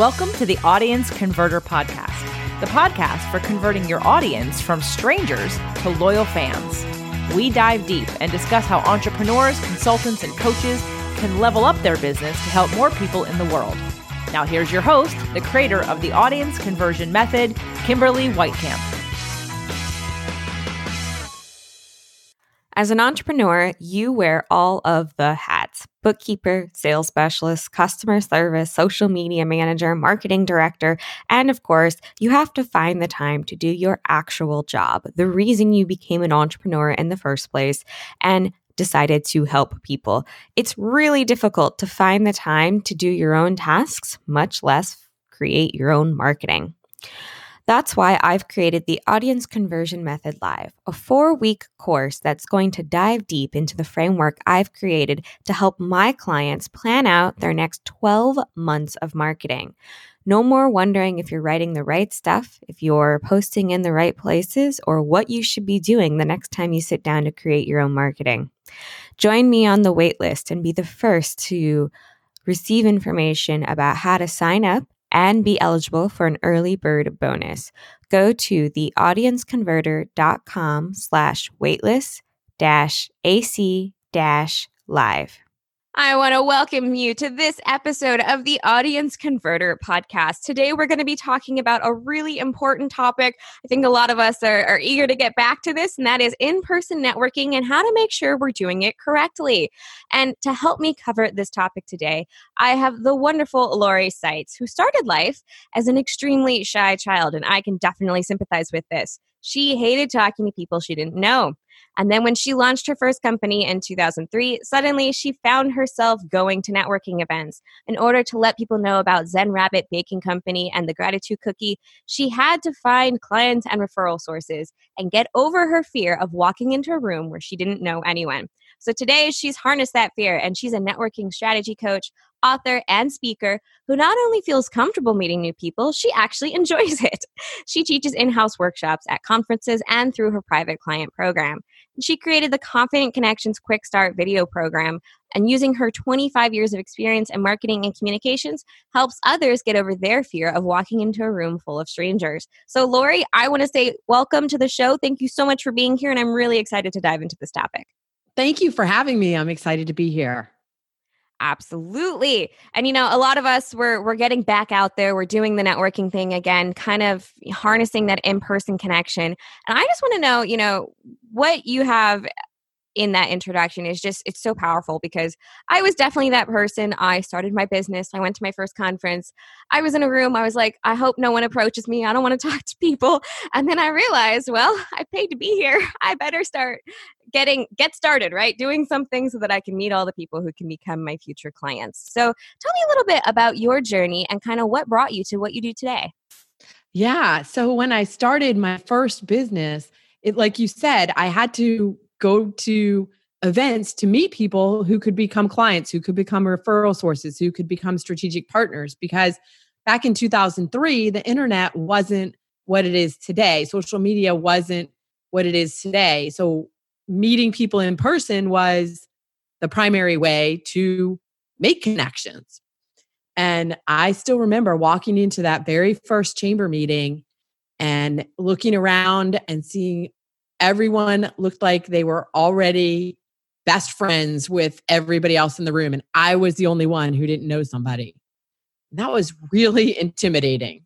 Welcome to the Audience Converter Podcast, the podcast for converting your audience from strangers to loyal fans. We dive deep and discuss how entrepreneurs, consultants, and coaches can level up their business to help more people in the world. Now, here's your host, the creator of the Audience Conversion Method, Kimberly Weitkamp. As an entrepreneur, you wear all of the hats bookkeeper, sales specialist, customer service, social media manager, marketing director, and of course, you have to find the time to do your actual job, the reason you became an entrepreneur in the first place, and decided to help people. It's really difficult to find the time to do your own tasks, much less create your own marketing. That's why I've created the Audience Conversion Method Live, a four week course that's going to dive deep into the framework I've created to help my clients plan out their next 12 months of marketing. No more wondering if you're writing the right stuff, if you're posting in the right places, or what you should be doing the next time you sit down to create your own marketing. Join me on the waitlist and be the first to receive information about how to sign up and be eligible for an early bird bonus. Go to theaudienceconverter.com slash waitlist dash AC dash live. I want to welcome you to this episode of the Audience Converter podcast. Today, we're going to be talking about a really important topic. I think a lot of us are, are eager to get back to this, and that is in person networking and how to make sure we're doing it correctly. And to help me cover this topic today, I have the wonderful Lori Saitz, who started life as an extremely shy child, and I can definitely sympathize with this. She hated talking to people she didn't know. And then when she launched her first company in 2003, suddenly she found herself going to networking events. In order to let people know about Zen Rabbit Baking Company and the Gratitude Cookie, she had to find clients and referral sources and get over her fear of walking into a room where she didn't know anyone. So today she's harnessed that fear and she's a networking strategy coach, author, and speaker who not only feels comfortable meeting new people, she actually enjoys it. She teaches in house workshops at conferences and through her private client program. She created the Confident Connections Quick Start video program and using her 25 years of experience in marketing and communications helps others get over their fear of walking into a room full of strangers. So, Lori, I want to say welcome to the show. Thank you so much for being here, and I'm really excited to dive into this topic. Thank you for having me. I'm excited to be here. Absolutely. And you know, a lot of us we're we're getting back out there, we're doing the networking thing again, kind of harnessing that in-person connection. And I just want to know, you know, what you have in that introduction is just it's so powerful because I was definitely that person. I started my business. I went to my first conference. I was in a room. I was like, I hope no one approaches me. I don't want to talk to people. And then I realized, well, I paid to be here. I better start getting get started, right? Doing something so that I can meet all the people who can become my future clients. So, tell me a little bit about your journey and kind of what brought you to what you do today. Yeah, so when I started my first business, it like you said, I had to go to events to meet people who could become clients, who could become referral sources, who could become strategic partners. Because back in 2003, the internet wasn't what it is today. Social media wasn't what it is today. So meeting people in person was the primary way to make connections. And I still remember walking into that very first chamber meeting and looking around and seeing everyone looked like they were already best friends with everybody else in the room. And I was the only one who didn't know somebody. That was really intimidating.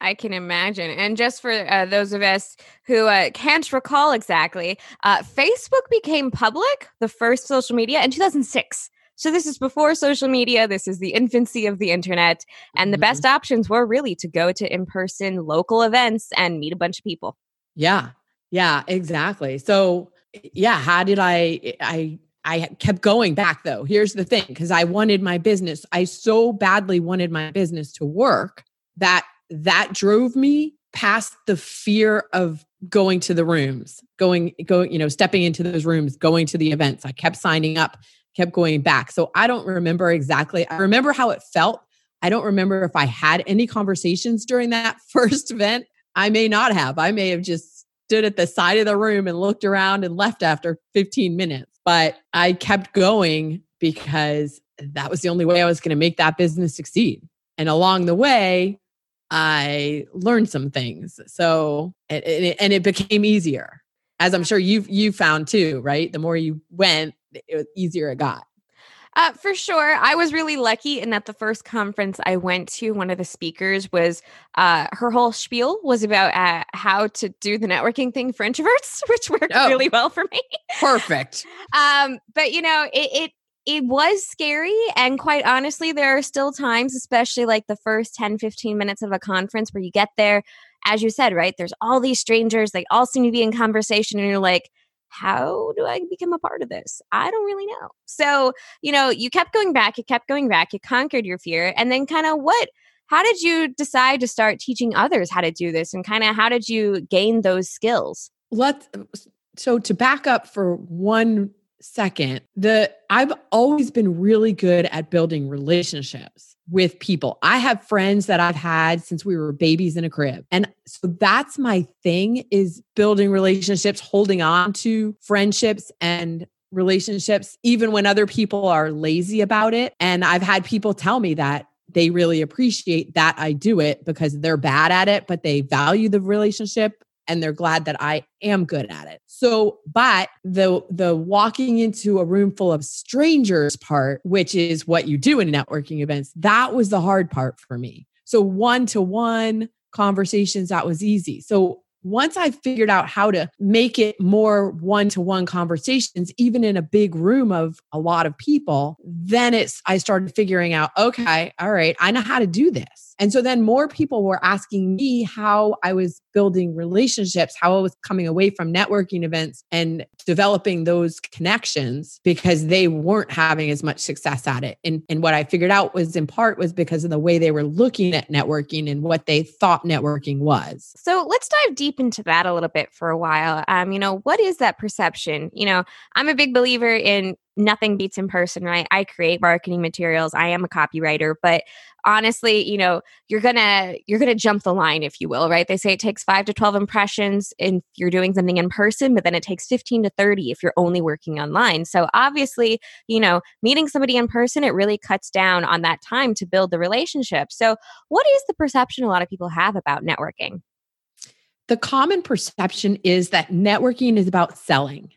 I can imagine. And just for uh, those of us who uh, can't recall exactly, uh, Facebook became public, the first social media, in 2006. So this is before social media. This is the infancy of the internet. And the mm-hmm. best options were really to go to in person local events and meet a bunch of people. Yeah. Yeah, exactly. So, eh, yeah, how did I eh, I I kept going back though. Here's the thing because I wanted my business. I so badly wanted my business to work that that drove me past the fear of going to the rooms, going going, you know, stepping into those rooms, going to the events. I kept signing up, kept going back. So I don't remember exactly. I remember how it felt. I don't remember if I had any conversations during that first event. I may not have. I may have just stood at the side of the room and looked around and left after 15 minutes. But I kept going because that was the only way I was going to make that business succeed. And along the way, I learned some things. So, and it, and it became easier, as I'm sure you've you found too, right? The more you went, it was easier it got. Uh, for sure. I was really lucky in that the first conference I went to, one of the speakers was uh, her whole spiel was about uh, how to do the networking thing for introverts, which worked oh, really well for me. perfect. um, but you know, it, it it was scary and quite honestly there are still times especially like the first 10 15 minutes of a conference where you get there as you said right there's all these strangers they all seem to be in conversation and you're like how do I become a part of this? I don't really know. So, you know, you kept going back, you kept going back, you conquered your fear. And then, kind of, what, how did you decide to start teaching others how to do this? And kind of, how did you gain those skills? Let's, so to back up for one second, the, I've always been really good at building relationships with people. I have friends that I've had since we were babies in a crib. And so that's my thing is building relationships, holding on to friendships and relationships even when other people are lazy about it. And I've had people tell me that they really appreciate that I do it because they're bad at it, but they value the relationship and they're glad that I am good at it. So, but the the walking into a room full of strangers part, which is what you do in networking events, that was the hard part for me. So, one to one conversations that was easy. So, once I figured out how to make it more one to one conversations, even in a big room of a lot of people, then it's, I started figuring out, okay, all right, I know how to do this. And so then more people were asking me how I was building relationships, how I was coming away from networking events and developing those connections because they weren't having as much success at it. And, and what I figured out was in part was because of the way they were looking at networking and what they thought networking was. So let's dive deep into that a little bit for a while. Um, you know, what is that perception? You know, I'm a big believer in nothing beats in person, right? I create marketing materials. I am a copywriter, but honestly, you know, you're going to you're going to jump the line if you will, right? They say it takes 5 to 12 impressions if you're doing something in person, but then it takes 15 to 30 if you're only working online. So obviously, you know, meeting somebody in person, it really cuts down on that time to build the relationship. So, what is the perception a lot of people have about networking? The common perception is that networking is about selling.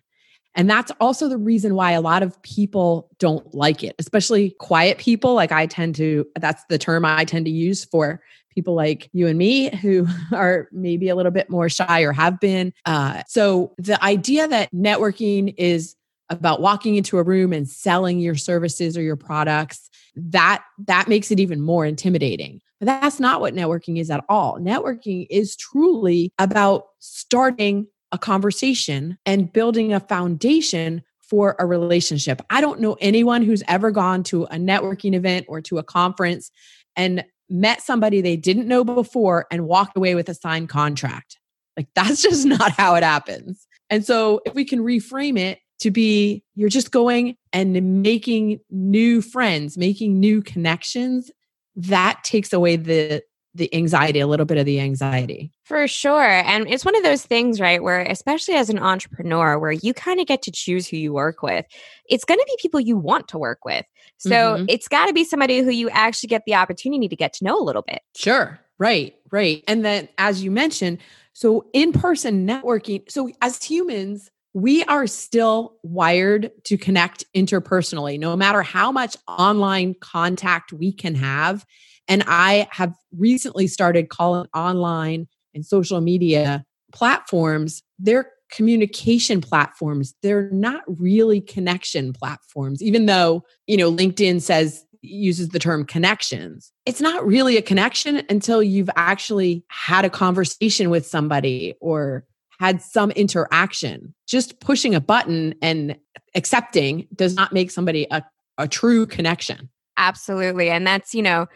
And that's also the reason why a lot of people don't like it, especially quiet people. Like I tend to, that's the term I tend to use for people like you and me who are maybe a little bit more shy or have been. Uh, so the idea that networking is about walking into a room and selling your services or your products that that makes it even more intimidating but that's not what networking is at all networking is truly about starting a conversation and building a foundation for a relationship. I don't know anyone who's ever gone to a networking event or to a conference and met somebody they didn't know before and walked away with a signed contract. Like that's just not how it happens. And so if we can reframe it to be you're just going and making new friends, making new connections, that takes away the the anxiety, a little bit of the anxiety. For sure. And it's one of those things, right, where especially as an entrepreneur, where you kind of get to choose who you work with, it's going to be people you want to work with. So mm-hmm. it's got to be somebody who you actually get the opportunity to get to know a little bit. Sure. Right. Right. And then, as you mentioned, so in person networking, so as humans, we are still wired to connect interpersonally, no matter how much online contact we can have and I have recently started calling online and social media platforms, they're communication platforms. They're not really connection platforms, even though, you know, LinkedIn says uses the term connections. It's not really a connection until you've actually had a conversation with somebody or had some interaction. Just pushing a button and accepting does not make somebody a, a true connection. Absolutely. And that's, you know,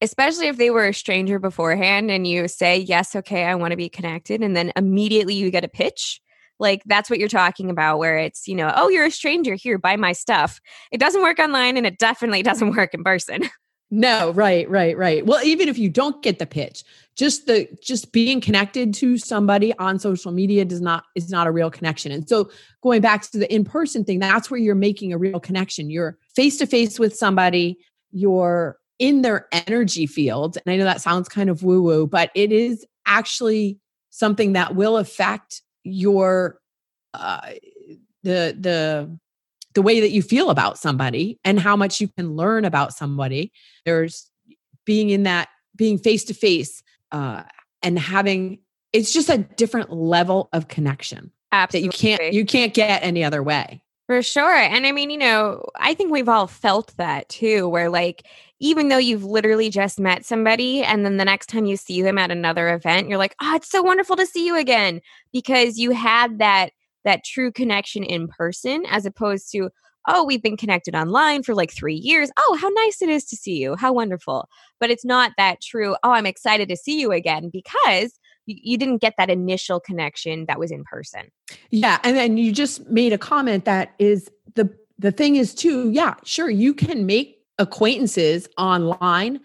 especially if they were a stranger beforehand and you say, yes, okay, I want to be connected. And then immediately you get a pitch. Like that's what you're talking about, where it's, you know, oh, you're a stranger here, buy my stuff. It doesn't work online and it definitely doesn't work in person. No, right, right, right. Well, even if you don't get the pitch, just the just being connected to somebody on social media does not is not a real connection. And so going back to the in-person thing, that's where you're making a real connection. You're face to face with somebody, you're in their energy field. And I know that sounds kind of woo woo, but it is actually something that will affect your uh, the the the way that you feel about somebody and how much you can learn about somebody. There's being in that being face to face uh, and having it's just a different level of connection Absolutely. that you can't you can't get any other way. For sure. And I mean, you know, I think we've all felt that too, where like, even though you've literally just met somebody and then the next time you see them at another event, you're like, oh, it's so wonderful to see you again because you had that that true connection in person as opposed to, oh, we've been connected online for like three years. Oh, how nice it is to see you. How wonderful. But it's not that true, oh, I'm excited to see you again because you, didn't get that initial connection that was in person. Yeah, and then you just made a comment that is the the thing is too, yeah, sure, you can make acquaintances online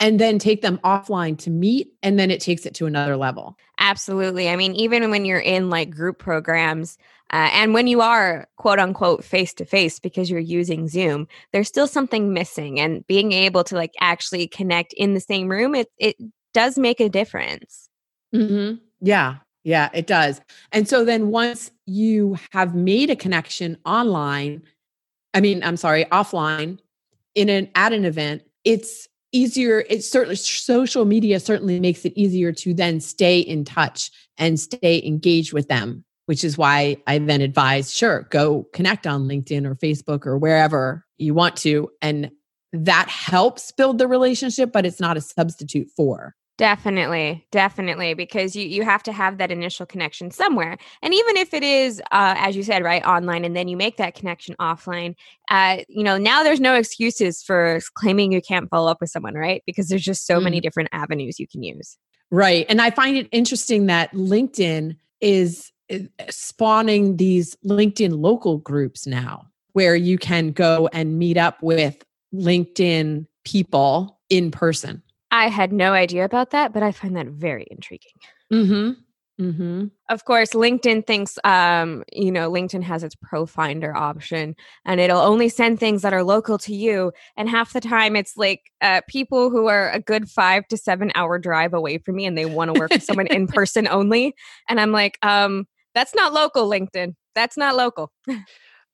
and then take them offline to meet and then it takes it to another level absolutely i mean even when you're in like group programs uh, and when you are quote unquote face to face because you're using zoom there's still something missing and being able to like actually connect in the same room it, it does make a difference Mm-hmm. Yeah, yeah, it does. And so then once you have made a connection online, I mean, I'm sorry, offline in an at an event, it's easier. It's certainly social media certainly makes it easier to then stay in touch and stay engaged with them, which is why I then advise, sure, go connect on LinkedIn or Facebook or wherever you want to. And that helps build the relationship, but it's not a substitute for. Definitely, definitely, because you you have to have that initial connection somewhere, and even if it is, uh, as you said, right, online, and then you make that connection offline, uh, you know, now there's no excuses for claiming you can't follow up with someone, right? Because there's just so mm. many different avenues you can use. Right, and I find it interesting that LinkedIn is eh, spawning these LinkedIn local groups now, where you can go and meet up with LinkedIn people in person. I had no idea about that, but I find that very intriguing. Mm-hmm. Mm-hmm. Of course, LinkedIn thinks, um, you know, LinkedIn has its Pro Finder option, and it'll only send things that are local to you. And half the time, it's like uh, people who are a good five to seven hour drive away from me, and they want to work with someone in person only. And I'm like, um, that's not local, LinkedIn. That's not local.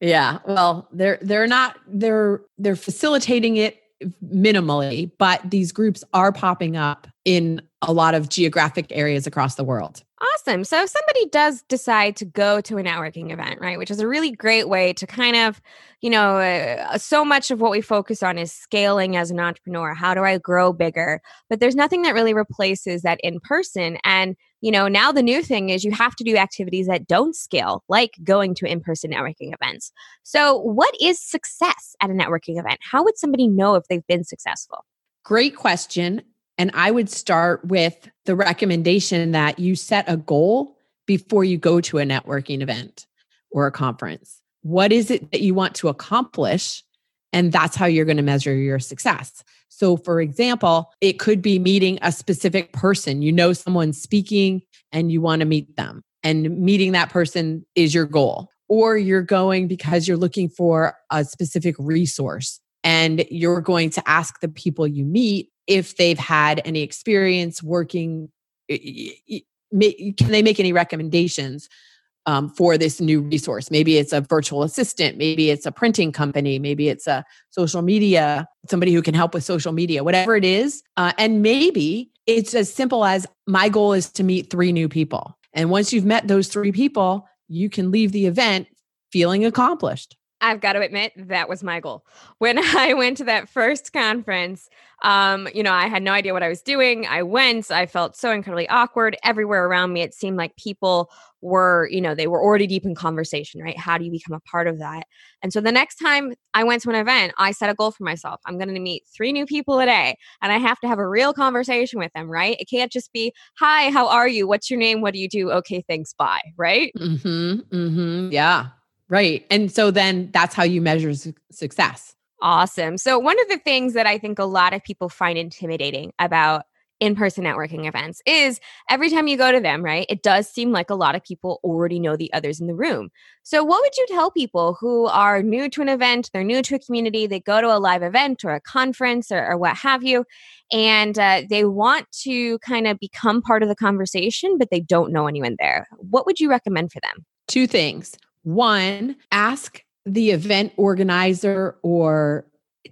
yeah, well, they're they're not they're they're facilitating it minimally, but these groups are popping up in a lot of geographic areas across the world. Awesome. So if somebody does decide to go to a networking event, right, which is a really great way to kind of, you know, uh, so much of what we focus on is scaling as an entrepreneur. How do I grow bigger? But there's nothing that really replaces that in person. And, you know, now the new thing is you have to do activities that don't scale, like going to in person networking events. So, what is success at a networking event? How would somebody know if they've been successful? Great question. And I would start with the recommendation that you set a goal before you go to a networking event or a conference. What is it that you want to accomplish? And that's how you're going to measure your success. So, for example, it could be meeting a specific person. You know, someone speaking and you want to meet them, and meeting that person is your goal. Or you're going because you're looking for a specific resource and you're going to ask the people you meet if they've had any experience working can they make any recommendations um, for this new resource maybe it's a virtual assistant maybe it's a printing company maybe it's a social media somebody who can help with social media whatever it is uh, and maybe it's as simple as my goal is to meet three new people and once you've met those three people you can leave the event feeling accomplished I've got to admit that was my goal. When I went to that first conference, um, you know, I had no idea what I was doing. I went, I felt so incredibly awkward. Everywhere around me, it seemed like people were, you know, they were already deep in conversation, right? How do you become a part of that? And so the next time I went to an event, I set a goal for myself. I'm going to meet three new people a day and I have to have a real conversation with them, right? It can't just be, hi, how are you? What's your name? What do you do? Okay, thanks, bye, right? Mm-hmm. Mm-hmm. Yeah. Right. And so then that's how you measure su- success. Awesome. So, one of the things that I think a lot of people find intimidating about in person networking events is every time you go to them, right? It does seem like a lot of people already know the others in the room. So, what would you tell people who are new to an event, they're new to a community, they go to a live event or a conference or, or what have you, and uh, they want to kind of become part of the conversation, but they don't know anyone there? What would you recommend for them? Two things. One, ask the event organizer or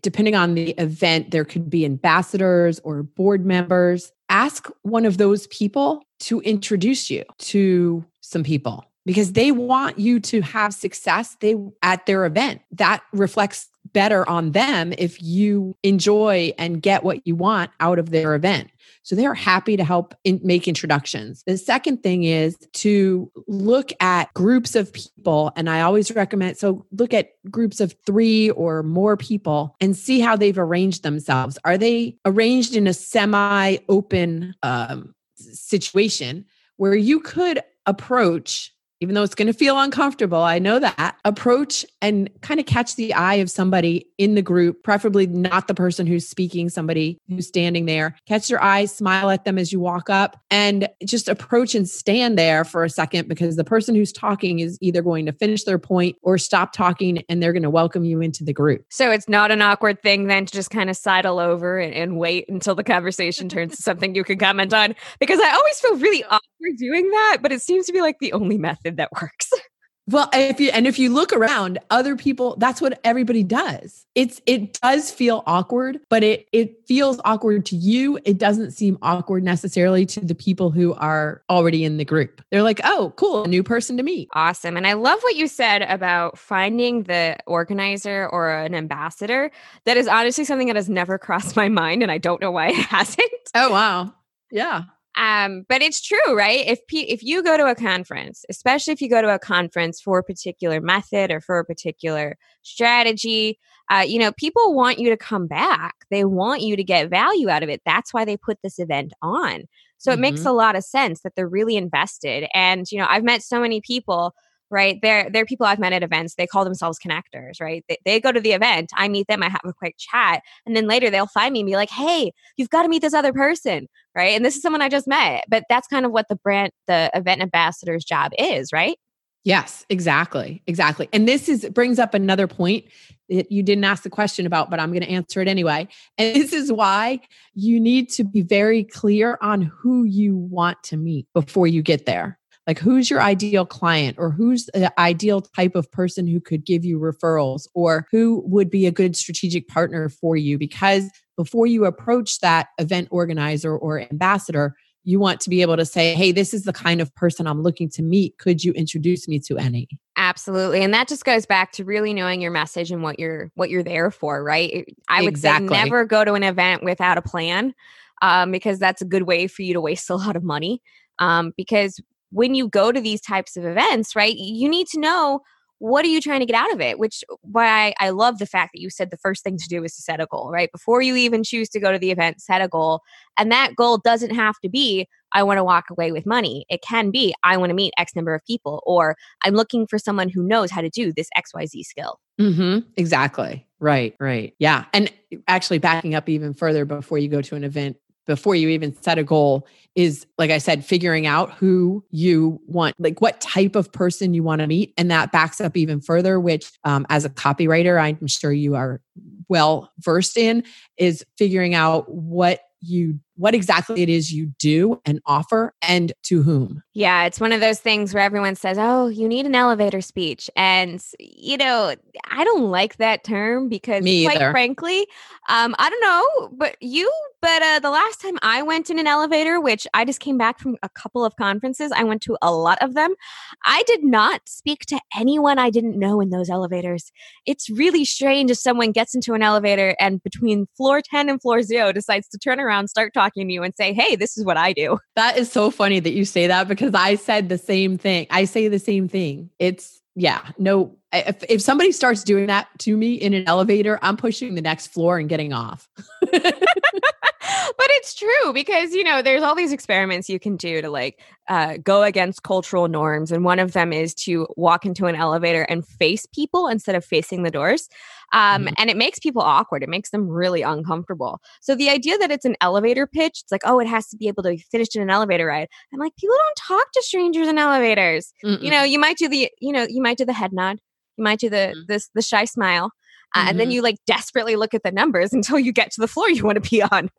depending on the event, there could be ambassadors or board members. Ask one of those people to introduce you to some people because they want you to have success they at their event that reflects better on them if you enjoy and get what you want out of their event so they're happy to help in, make introductions. The second thing is to look at groups of people. And I always recommend so look at groups of three or more people and see how they've arranged themselves. Are they arranged in a semi open um, situation where you could approach even though it's going to feel uncomfortable, I know that, approach and kind of catch the eye of somebody in the group, preferably not the person who's speaking, somebody who's standing there. Catch your eyes, smile at them as you walk up, and just approach and stand there for a second because the person who's talking is either going to finish their point or stop talking and they're going to welcome you into the group. So it's not an awkward thing then to just kind of sidle over and, and wait until the conversation turns to something you can comment on because I always feel really awkward doing that, but it seems to be like the only method that works. Well, if you and if you look around, other people, that's what everybody does. It's it does feel awkward, but it it feels awkward to you. It doesn't seem awkward necessarily to the people who are already in the group. They're like, "Oh, cool, a new person to meet." Awesome. And I love what you said about finding the organizer or an ambassador. That is honestly something that has never crossed my mind and I don't know why it hasn't. Oh, wow. Yeah. Um, but it's true, right? If pe- if you go to a conference, especially if you go to a conference for a particular method or for a particular strategy, uh, you know, people want you to come back. They want you to get value out of it. That's why they put this event on. So mm-hmm. it makes mm-hmm. a lot of sense that they're really invested. And you know, I've met so many people right? They're they're people I've met at events. They call themselves connectors, right? They, they go to the event, I meet them, I have a quick chat, and then later they'll find me and be like, "Hey, you've got to meet this other person, right?" And this is someone I just met. But that's kind of what the brand, the event ambassador's job is, right? Yes, exactly. Exactly. And this is brings up another point that you didn't ask the question about, but I'm going to answer it anyway. And this is why you need to be very clear on who you want to meet before you get there. Like, who's your ideal client, or who's the ideal type of person who could give you referrals, or who would be a good strategic partner for you? Because before you approach that event organizer or ambassador, you want to be able to say, hey, this is the kind of person I'm looking to meet. Could you introduce me to any? Absolutely. And that just goes back to really knowing your message and what you're what you're there for, right? I would exactly. say never go to an event without a plan. Um, because that's a good way for you to waste a lot of money. Um, because when you go to these types of events, right, you need to know what are you trying to get out of it? Which why I, love the fact that you said the first thing to do is to set a goal right? Before you even choose to go to the event set a goal and that goal doesn't have to be i want to walk away with money. It can be i want to meet x number of people or i'm looking for someone who knows how to do this xyz skill. Mm-hmm. exactly. Right right. Yeah and actually backing up even further before you go to an event before you even set a goal is like i said figuring out who you want like what type of person you want to meet and that backs up even further which um, as a copywriter i'm sure you are well versed in is figuring out what you what exactly it is you do and offer and to whom. Yeah, it's one of those things where everyone says, "Oh, you need an elevator speech." And you know, I don't like that term because quite frankly, um I don't know, but you but uh the last time I went in an elevator, which I just came back from a couple of conferences, I went to a lot of them. I did not speak to anyone I didn't know in those elevators. It's really strange if someone gets into an elevator and between floor 10 and floor 0 decides to turn around, start talking talking to you and say, hey, this is what I do. That is so funny that you say that because I said the same thing. I say the same thing. It's, yeah, no, if, if somebody starts doing that to me in an elevator, I'm pushing the next floor and getting off. but it's true because you know there's all these experiments you can do to like uh, go against cultural norms and one of them is to walk into an elevator and face people instead of facing the doors um, mm-hmm. and it makes people awkward it makes them really uncomfortable so the idea that it's an elevator pitch it's like oh it has to be able to be finished in an elevator ride i'm like people don't talk to strangers in elevators Mm-mm. you know you might do the you know you might do the head nod you might do the mm-hmm. this the shy smile mm-hmm. and then mm-hmm. you like desperately look at the numbers until you get to the floor you want to be on.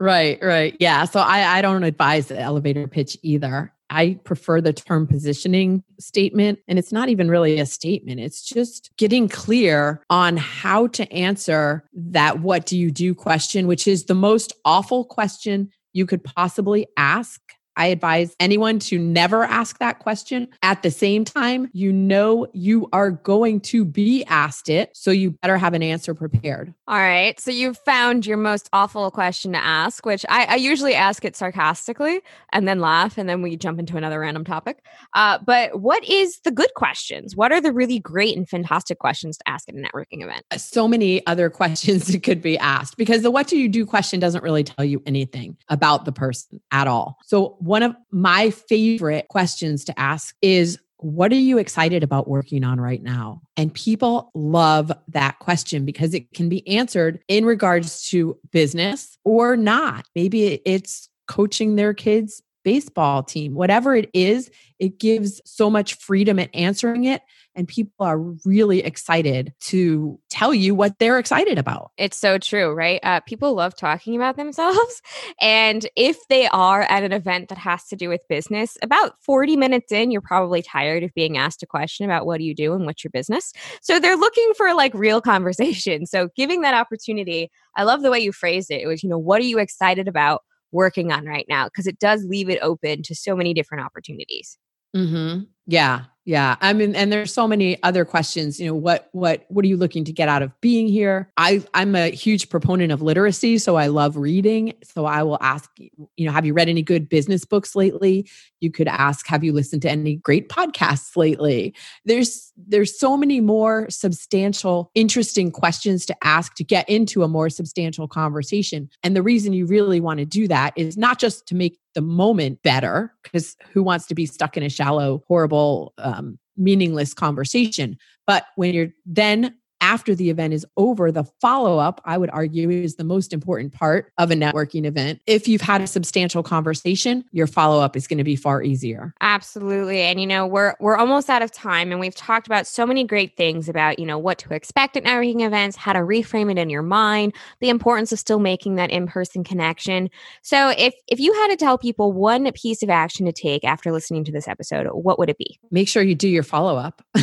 Right, right. Yeah. So I, I don't advise the elevator pitch either. I prefer the term positioning statement. And it's not even really a statement, it's just getting clear on how to answer that what do you do question, which is the most awful question you could possibly ask I advise anyone to never ask that question. At the same time, you know you are going to be asked it. So you better have an answer prepared. All right. So you've found your most awful question to ask, which I, I usually ask it sarcastically and then laugh, and then we jump into another random topic. Uh, but what is the good questions? What are the really great and fantastic questions to ask at a networking event? Uh, so many other questions that could be asked because the what do you do question doesn't really tell you anything about the person at all. So one of my favorite questions to ask is what are you excited about working on right now? And people love that question because it can be answered in regards to business or not. Maybe it's coaching their kids' baseball team, whatever it is, it gives so much freedom at answering it and people are really excited to tell you what they're excited about. It's so true, right? Uh, people love talking about themselves. And if they are at an event that has to do with business, about 40 minutes in, you're probably tired of being asked a question about what do you do and what's your business. So they're looking for like real conversation. So giving that opportunity, I love the way you phrased it. It was, you know, what are you excited about? Working on right now because it does leave it open to so many different opportunities. Mm-hmm. Yeah. Yeah. I mean, and there's so many other questions, you know, what, what, what are you looking to get out of being here? I, I'm a huge proponent of literacy. So I love reading. So I will ask, you know, have you read any good business books lately? You could ask, have you listened to any great podcasts lately? There's, there's so many more substantial, interesting questions to ask to get into a more substantial conversation. And the reason you really want to do that is not just to make the moment better, because who wants to be stuck in a shallow, horrible, um, meaningless conversation. But when you're then after the event is over, the follow up, I would argue, is the most important part of a networking event. If you've had a substantial conversation, your follow up is going to be far easier. Absolutely. And you know, we're we're almost out of time and we've talked about so many great things about, you know, what to expect at networking events, how to reframe it in your mind, the importance of still making that in-person connection. So, if if you had to tell people one piece of action to take after listening to this episode, what would it be? Make sure you do your follow up.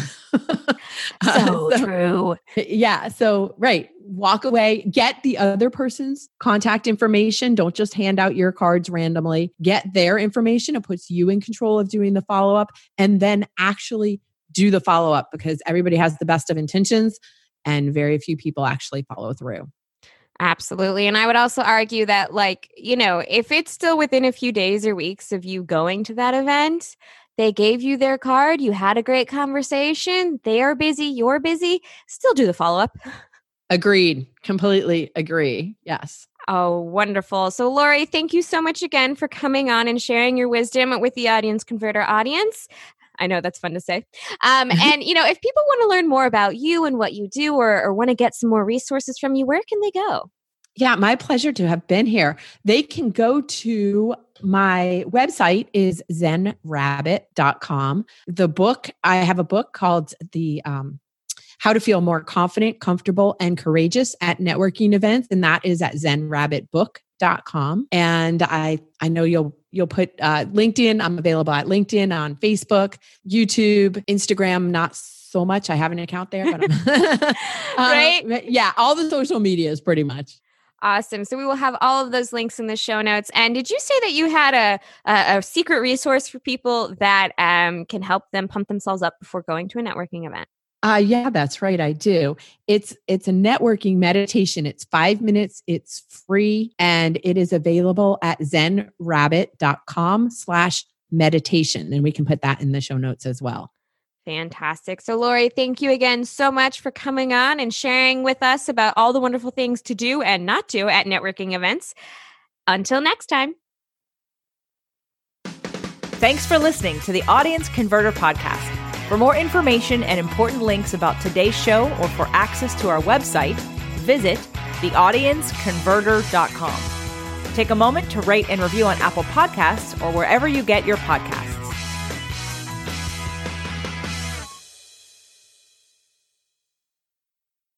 so, so true. Yeah. So, right. Walk away, get the other person's contact information. Don't just hand out your cards randomly. Get their information. It puts you in control of doing the follow up and then actually do the follow up because everybody has the best of intentions and very few people actually follow through. Absolutely. And I would also argue that, like, you know, if it's still within a few days or weeks of you going to that event, they gave you their card. You had a great conversation. They are busy. You're busy. Still do the follow up. Agreed. Completely agree. Yes. Oh, wonderful. So, Lori, thank you so much again for coming on and sharing your wisdom with the Audience Converter audience. I know that's fun to say. Um, and, you know, if people want to learn more about you and what you do or, or want to get some more resources from you, where can they go? Yeah, my pleasure to have been here. They can go to my website is zenrabbit.com. The book, I have a book called the um, How to Feel More Confident, Comfortable, and Courageous at Networking Events, and that is at zenrabbitbook.com. And I I know you'll you'll put uh, LinkedIn. I'm available at LinkedIn, on Facebook, YouTube, Instagram, not so much. I have an account there, but uh, right? yeah, all the social medias pretty much. Awesome. So we will have all of those links in the show notes. And did you say that you had a a, a secret resource for people that um, can help them pump themselves up before going to a networking event? Uh yeah, that's right. I do. It's it's a networking meditation. It's 5 minutes, it's free and it is available at zenrabbit.com slash meditation. And we can put that in the show notes as well. Fantastic. So, Lori, thank you again so much for coming on and sharing with us about all the wonderful things to do and not do at networking events. Until next time. Thanks for listening to the Audience Converter Podcast. For more information and important links about today's show or for access to our website, visit theaudienceconverter.com. Take a moment to rate and review on Apple Podcasts or wherever you get your podcasts.